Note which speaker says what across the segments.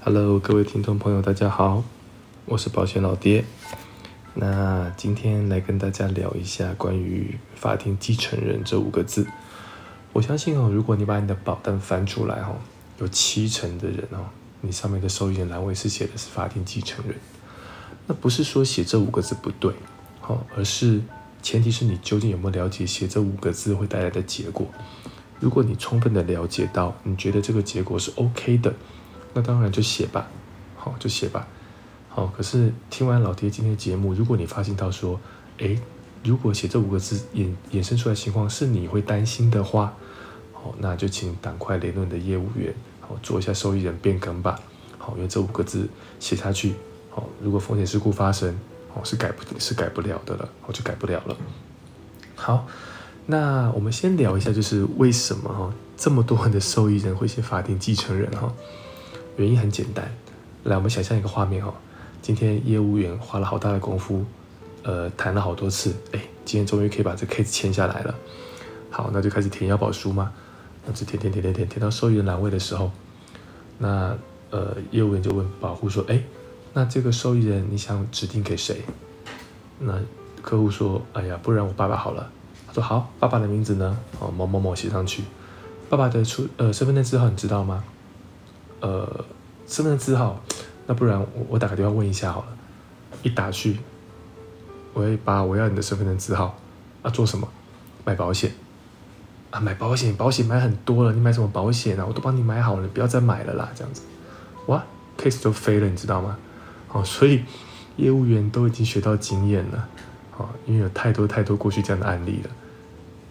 Speaker 1: Hello，各位听众朋友，大家好，我是保险老爹。那今天来跟大家聊一下关于法定继承人这五个字。我相信哦，如果你把你的保单翻出来哦，有七成的人哦，你上面的受益人栏位是写的是法定继承人。那不是说写这五个字不对，好，而是前提是你究竟有没有了解写这五个字会带来的结果。如果你充分的了解到，你觉得这个结果是 OK 的。那当然就写吧，好就写吧，好。可是听完老爹今天的节目，如果你发现到说，诶，如果写这五个字衍衍生出来情况是你会担心的话，好，那就请赶快联络你的业务员，好做一下受益人变更吧，好，因为这五个字写下去，好，如果风险事故发生，哦是改不，是改不了的了，我就改不了了。好，那我们先聊一下，就是为什么哈这么多的受益人会写法定继承人哈？原因很简单，来，我们想象一个画面哦，今天业务员花了好大的功夫，呃，谈了好多次，哎，今天终于可以把这 case 签下来了。好，那就开始填要保书嘛，那就填填填填填，填到受益人栏位的时候，那呃，业务员就问保护说，哎，那这个受益人你想指定给谁？那客户说，哎呀，不然我爸爸好了。他说好，爸爸的名字呢？哦，某某某写上去。爸爸的出呃身份证字号你知道吗？呃，身份证字号，那不然我我打个电话问一下好了。一打去，我会把，我要你的身份证字号。啊，做什么？买保险。啊，买保险，保险买很多了，你买什么保险啊？我都帮你买好了，不要再买了啦，这样子。哇，case 都飞了，你知道吗？哦，所以业务员都已经学到经验了，哦，因为有太多太多过去这样的案例了。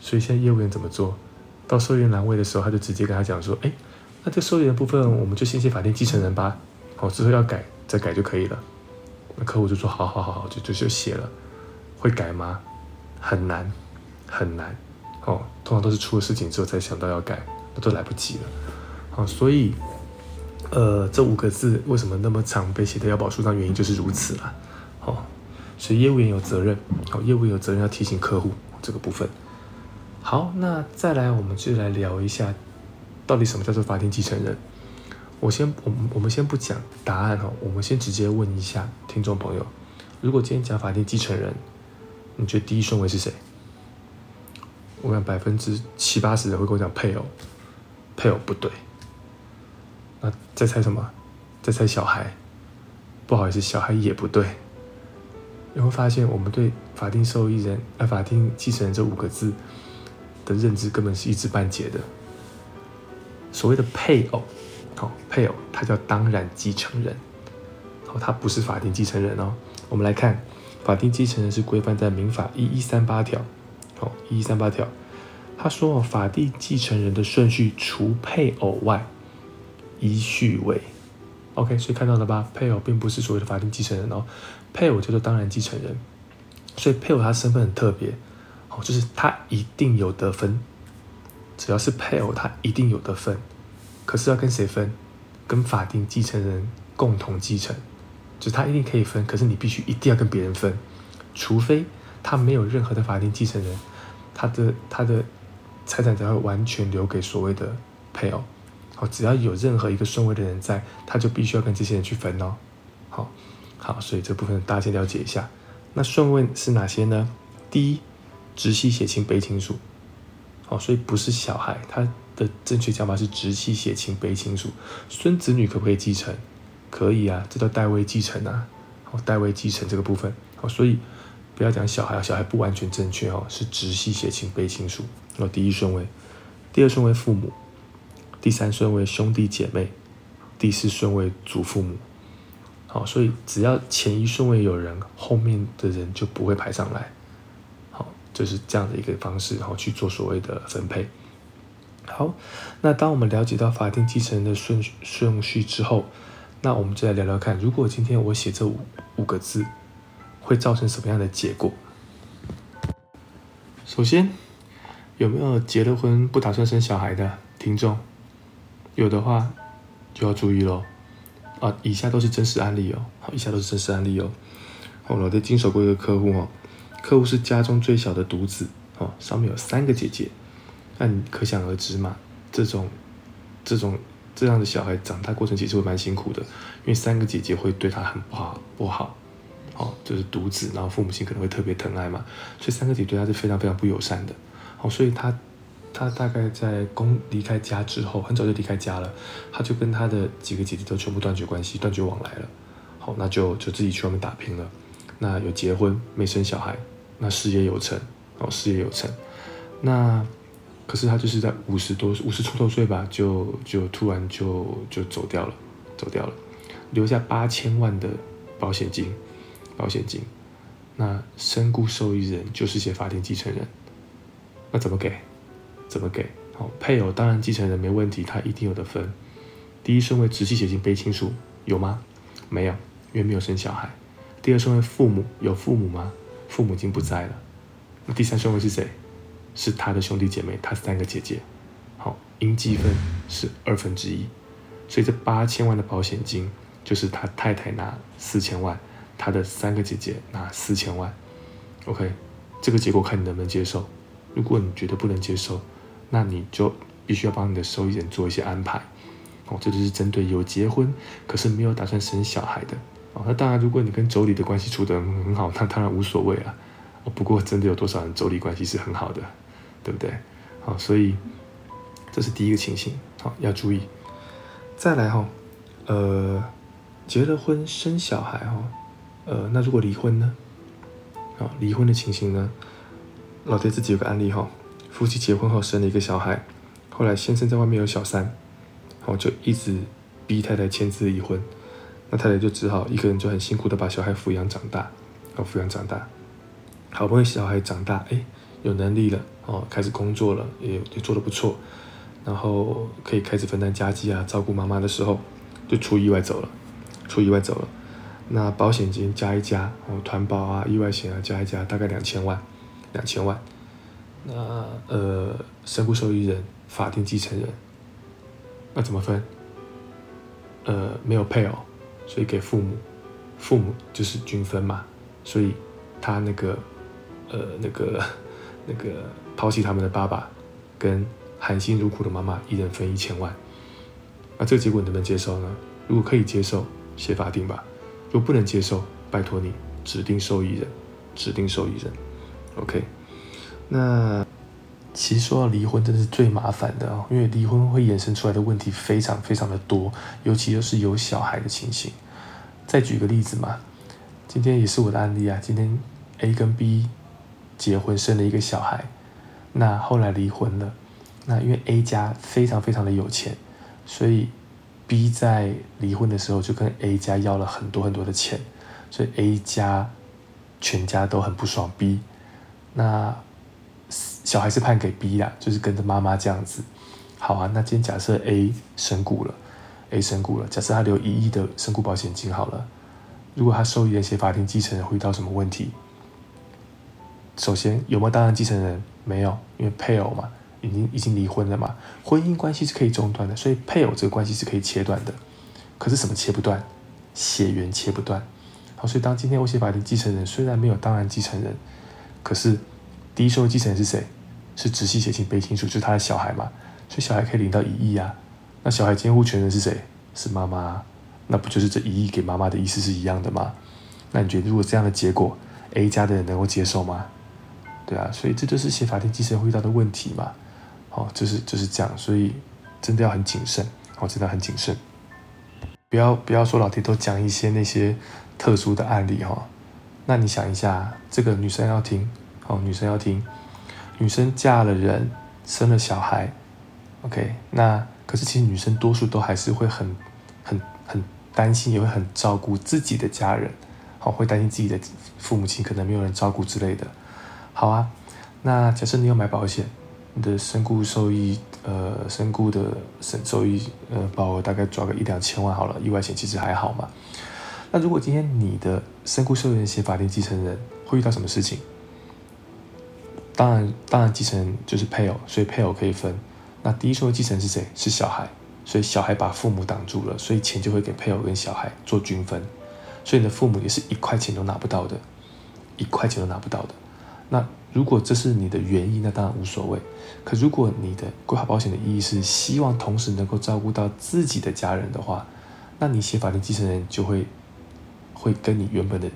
Speaker 1: 所以现在业务员怎么做到受益人栏位的时候，他就直接跟他讲说，哎。那这受益人部分，我们就先写法定继承人吧。好，之后要改再改就可以了。那客户就说：好好好好，就就就写了。会改吗？很难，很难。哦，通常都是出了事情之后才想到要改，那都来不及了。好，所以，呃，这五个字为什么那么常被写在要保书上？原因就是如此啦。好，所以业务员有责任。好，业务员有责任要提醒客户这个部分。好，那再来，我们就来聊一下。到底什么叫做法定继承人？我先，我们我们先不讲答案哈，我们先直接问一下听众朋友：如果今天讲法定继承人，你觉得第一顺位是谁？我讲百分之七八十的会跟我讲配偶，配偶不对。那再猜什么？再猜小孩？不好意思，小孩也不对。你会发现，我们对法定受益人、呃法定继承人这五个字的认知，根本是一知半解的。所谓的配偶，好，配偶他叫当然继承人，好，他不是法定继承人哦。我们来看，法定继承人是规范在民法一一三八条，好，一一三八条，他说法定继承人的顺序除配偶外，依序为，OK，所以看到了吧？配偶并不是所谓的法定继承人哦，配偶叫做当然继承人，所以配偶他身份很特别，好，就是他一定有得分。只要是配偶，他一定有的分，可是要跟谁分？跟法定继承人共同继承，就他一定可以分，可是你必须一定要跟别人分，除非他没有任何的法定继承人，他的他的财产才会完全留给所谓的配偶。好，只要有任何一个顺位的人在，他就必须要跟这些人去分哦。好，好，所以这部分大家先了解一下。那顺位是哪些呢？第一，直系血亲卑亲属。哦，所以不是小孩，他的正确讲法是直系血亲卑亲属。孙子女可不可以继承？可以啊，这叫代位继承啊。好，代位继承这个部分，好，所以不要讲小孩，小孩不完全正确哦，是直系血亲卑亲属。哦，第一顺位，第二顺位父母，第三顺位兄弟姐妹，第四顺位祖父母。好，所以只要前一顺位有人，后面的人就不会排上来。就是这样的一个方式，然后去做所谓的分配。好，那当我们了解到法定继承人的顺序顺序之后，那我们就来聊聊看，如果今天我写这五五个字，会造成什么样的结果？首先，有没有结了婚不打算生小孩的听众？有的话就要注意喽。啊，以下都是真实案例哦。好，以下都是真实案例哦。我老爹经手过一个客户哦。客户是家中最小的独子哦，上面有三个姐姐，那你可想而知嘛，这种这种这样的小孩长大过程其实会蛮辛苦的，因为三个姐姐会对他很不好不好，哦，就是独子，然后父母亲可能会特别疼爱嘛，所以三个姐对他是非常非常不友善的，好，所以他他大概在公离开家之后，很早就离开家了，他就跟他的几个姐姐都全部断绝关系，断绝往来了，好，那就就自己去外面打拼了，那有结婚没生小孩，那事业有成，哦，事业有成，那。可是他就是在五十多、五十出头岁吧，就就突然就就走掉了，走掉了，留下八千万的保险金，保险金。那身故受益人就是写法定继承人，那怎么给？怎么给？好，配偶当然继承人没问题，他一定有的分。第一顺位直系血亲卑亲属有吗？没有，因为没有生小孩。第二顺位父母有父母吗？父母已经不在了。那第三顺位是谁？是他的兄弟姐妹，他三个姐姐，好，应积分是二分之一，所以这八千万的保险金就是他太太拿四千万，他的三个姐姐拿四千万，OK，这个结果看你能不能接受。如果你觉得不能接受，那你就必须要帮你的受益人做一些安排，哦，这就是针对有结婚可是没有打算生小孩的，哦，那当然如果你跟妯娌的关系处得很好，那当然无所谓啊，不过真的有多少人妯娌关系是很好的？对不对？好，所以这是第一个情形，好要注意。再来哈，呃，结了婚生小孩哈，呃，那如果离婚呢？好，离婚的情形呢？老爹自己有个案例哈，夫妻结婚后生了一个小孩，后来先生在外面有小三，好就一直逼太太签字离婚，那太太就只好一个人就很辛苦的把小孩抚养长大，好抚养长大，好不容易小孩长大，哎。有能力了哦，开始工作了，也也做得不错，然后可以开始分担家计啊，照顾妈妈的时候，就出意外走了，出意外走了。那保险金加一加，哦，团保啊，意外险啊，加一加，大概两千万，两千万。那呃，身故受益人、法定继承人，那怎么分？呃，没有配偶，所以给父母，父母就是均分嘛，所以他那个呃那个。那个抛弃他们的爸爸，跟含辛茹苦的妈妈一人分一千万，那这个结果你能不能接受呢？如果可以接受，写法定吧；如果不能接受，拜托你指定受益人，指定受益人。OK。那其实说到离婚，真的是最麻烦的哦，因为离婚会衍生出来的问题非常非常的多，尤其又是有小孩的情形。再举个例子嘛，今天也是我的案例啊，今天 A 跟 B。结婚生了一个小孩，那后来离婚了。那因为 A 家非常非常的有钱，所以 B 在离婚的时候就跟 A 家要了很多很多的钱，所以 A 家全家都很不爽 B。那小孩是判给 B 啦，就是跟着妈妈这样子。好啊，那今天假设 A 身故了，A 身故了，假设他留一亿的身故保险金好了，如果他受益人写法定继承人会遇到什么问题？首先有没有当然继承人？没有，因为配偶嘛，已经已经离婚了嘛，婚姻关系是可以中断的，所以配偶这个关系是可以切断的。可是什么切不断？血缘切不断。好，所以当今天我写法定继承人虽然没有当然继承人，可是第一受益继承人是谁？是直系血亲背亲属，就是他的小孩嘛，所以小孩可以领到一亿啊。那小孩监护权人是谁？是妈妈。那不就是这一亿给妈妈的意思是一样的吗？那你觉得如果这样的结果，A 家的人能够接受吗？对啊，所以这就是写法定继承会遇到的问题嘛，哦，就是就是这样，所以真的要很谨慎，哦，真的很谨慎，不要不要说老爹都讲一些那些特殊的案例哈，那你想一下，这个女生要听，哦，女生要听，女生嫁了人，生了小孩，OK，那可是其实女生多数都还是会很很很担心，也会很照顾自己的家人，好，会担心自己的父母亲可能没有人照顾之类的。好啊，那假设你有买保险，你的身故受益，呃，身故的身受益，呃，保额大概抓个一两千万好了，意外险其实还好嘛。那如果今天你的身故受益人写法定继承人，会遇到什么事情？当然，当然继承就是配偶，所以配偶可以分。那第一顺位继承是谁？是小孩，所以小孩把父母挡住了，所以钱就会给配偶跟小孩做均分，所以你的父母也是一块钱都拿不到的，一块钱都拿不到的。那如果这是你的原意，那当然无所谓。可如果你的规划保险的意义是希望同时能够照顾到自己的家人的话，那你写法定继承人就会会跟你原本的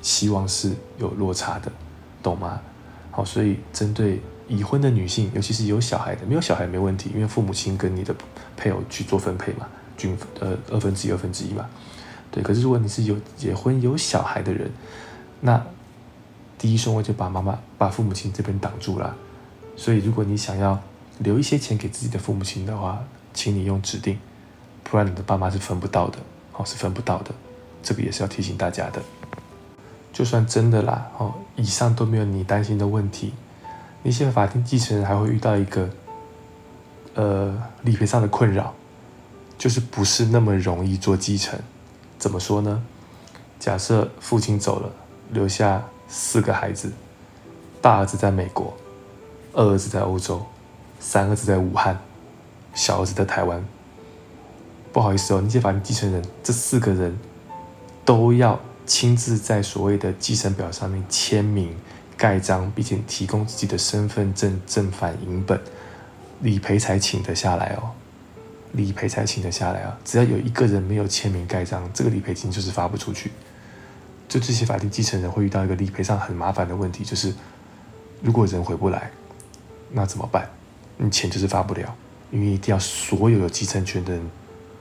Speaker 1: 希望是有落差的，懂吗？好，所以针对已婚的女性，尤其是有小孩的，没有小孩没问题，因为父母亲跟你的配偶去做分配嘛，均呃二分之一二分之一嘛。对，可是如果你是有结婚有小孩的人，那第一顺位就把妈妈把父母亲这边挡住了。所以如果你想要留一些钱给自己的父母亲的话，请你用指定，不然你的爸妈是分不到的，哦，是分不到的。这个也是要提醒大家的。就算真的啦，哦，以上都没有你担心的问题，那些法定继承人还会遇到一个，呃，理赔上的困扰，就是不是那么容易做继承。怎么说呢？假设父亲走了，留下四个孩子，大儿子在美国，二儿子在欧洲，三儿子在武汉，小儿子在台湾。不好意思哦，那些法定继承人这四个人都要亲自在所谓的继承表上面签名、盖章，并且提供自己的身份证正反影本，理赔才请得下来哦。理赔才请得下来啊！只要有一个人没有签名盖章，这个理赔金就是发不出去。就这些法定继承人会遇到一个理赔上很麻烦的问题，就是如果人回不来，那怎么办？你钱就是发不了，因为一定要所有有继承权的人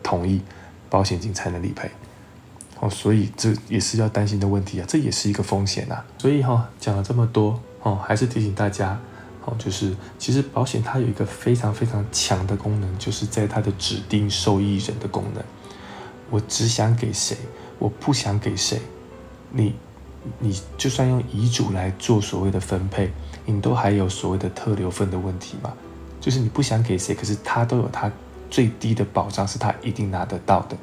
Speaker 1: 同意，保险金才能理赔。哦，所以这也是要担心的问题啊，这也是一个风险啊。所以哈，讲了这么多哦，还是提醒大家。哦，就是其实保险它有一个非常非常强的功能，就是在它的指定受益人的功能。我只想给谁，我不想给谁。你你就算用遗嘱来做所谓的分配，你都还有所谓的特留份的问题嘛？就是你不想给谁，可是他都有他最低的保障，是他一定拿得到的。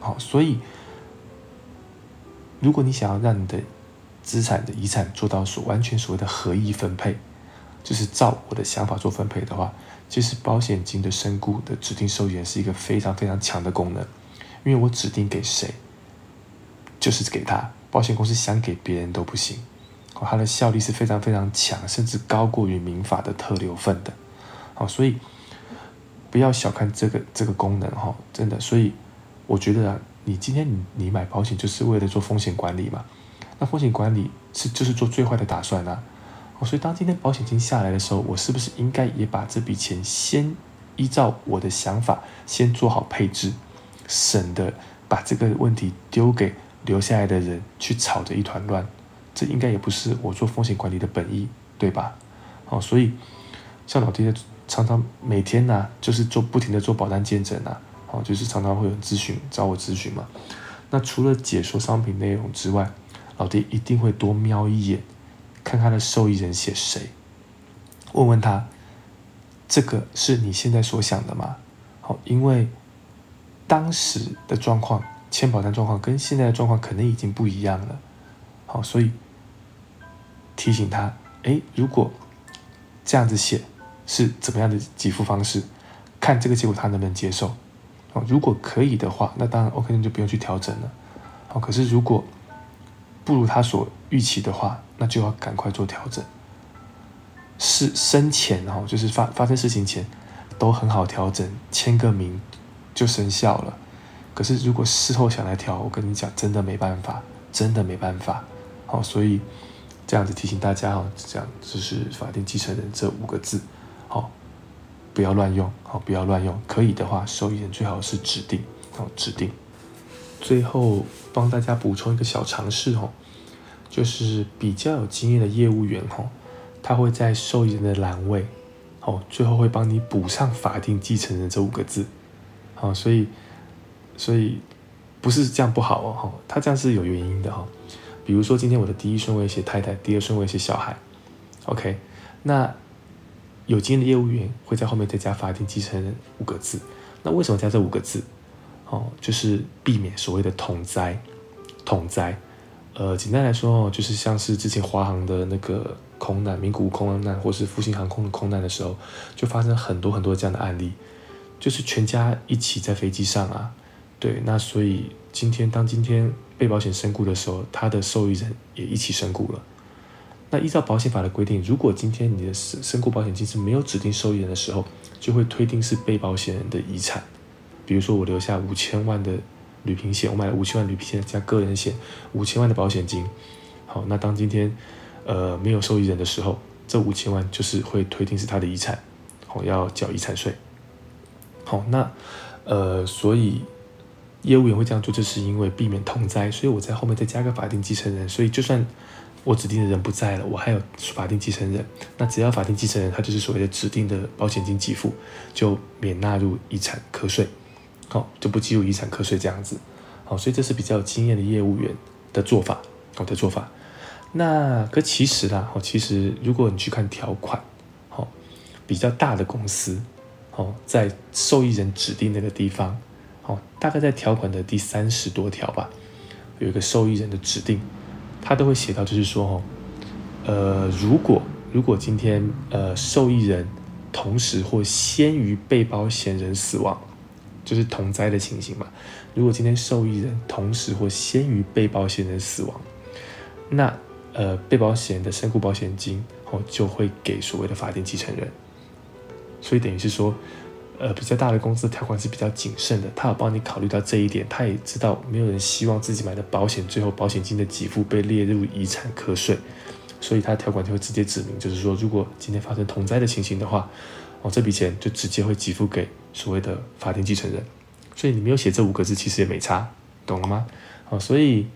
Speaker 1: 好，所以如果你想要让你的资产的遗产做到所完全所谓的合意分配。就是照我的想法做分配的话，其实保险金的身故的指定受益人是一个非常非常强的功能，因为我指定给谁，就是给他，保险公司想给别人都不行，它的效力是非常非常强，甚至高过于民法的特留份的，好，所以不要小看这个这个功能哈，真的，所以我觉得啊，你今天你买保险就是为了做风险管理嘛，那风险管理是就是做最坏的打算啊。所以，当今天保险金下来的时候，我是不是应该也把这笔钱先依照我的想法先做好配置，省得把这个问题丢给留下来的人去吵得一团乱？这应该也不是我做风险管理的本意，对吧？哦，所以像老爹常常每天呢，就是做不停的做保单见证啊，好，就是常常会有咨询找我咨询嘛。那除了解说商品内容之外，老爹一定会多瞄一眼。看他的受益人写谁，问问他，这个是你现在所想的吗？好，因为当时的状况，签保单状况跟现在的状况可能已经不一样了。好，所以提醒他，哎，如果这样子写是怎么样的给付方式？看这个结果他能不能接受？哦，如果可以的话，那当然 OK，那就不用去调整了。好，可是如果不如他所预期的话，那就要赶快做调整。是生前哦，就是发发生事情前，都很好调整，签个名就生效了。可是如果事后想来调，我跟你讲，真的没办法，真的没办法。好，所以这样子提醒大家哦，这样就是法定继承人这五个字，不要乱用，好，不要乱用。可以的话，受益人最好是指定，好，指定。最后帮大家补充一个小常识哦，就是比较有经验的业务员哦，他会在受益人的栏位哦，最后会帮你补上法定继承人这五个字，好，所以所以不是这样不好哦，哈，他这样是有原因的哈。比如说今天我的第一顺位写太太，第二顺位写小孩，OK，那有经验的业务员会在后面再加法定继承人五个字，那为什么加这五个字？哦，就是避免所谓的统灾，统灾，呃，简单来说哦，就是像是之前华航的那个空难，名古屋空难，或是复兴航空的空难的时候，就发生很多很多这样的案例，就是全家一起在飞机上啊，对，那所以今天当今天被保险身故的时候，他的受益人也一起身故了，那依照保险法的规定，如果今天你的身身故保险金是没有指定受益人的时候，就会推定是被保险人的遗产。比如说我留下五千万的旅平险，我买了五千万旅平险加个人险，五千万的保险金。好，那当今天呃没有受益人的时候，这五千万就是会推定是他的遗产，好要缴遗产税。好，那呃所以业务员会这样做，就是因为避免同灾，所以我在后面再加个法定继承人，所以就算我指定的人不在了，我还有法定继承人，那只要法定继承人他就是所谓的指定的保险金给付，就免纳入遗产课税。好，就不计入遗产课税这样子，好，所以这是比较有经验的业务员的做法，好的做法。那可其实啦，好，其实如果你去看条款，好，比较大的公司，好，在受益人指定那个地方，好，大概在条款的第三十多条吧，有一个受益人的指定，他都会写到，就是说，哦，呃，如果如果今天呃受益人同时或先于被保险人死亡。就是同灾的情形嘛。如果今天受益人同时或先于被保险人死亡，那呃被保险人的身故保险金哦就会给所谓的法定继承人。所以等于是说，呃比较大的公司条款是比较谨慎的，他有帮你考虑到这一点，他也知道没有人希望自己买的保险最后保险金的给付被列入遗产课税，所以他条款就会直接指明，就是说如果今天发生同灾的情形的话，哦这笔钱就直接会给付给。所谓的法定继承人，所以你没有写这五个字，其实也没差，懂了吗？好，所以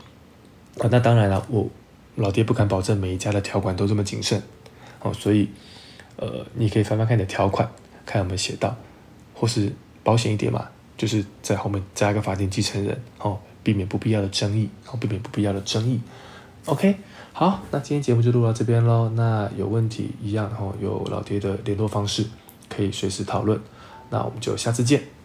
Speaker 1: 啊，那当然了，我老爹不敢保证每一家的条款都这么谨慎，哦，所以呃，你可以翻翻看你的条款，看有没有写到，或是保险一点嘛，就是在后面加一个法定继承人，哦，避免不必要的争议，哦，避免不必要的争议。OK，好，那今天节目就录到这边喽。那有问题一样，哦，有老爹的联络方式，可以随时讨论。那我们就下次见。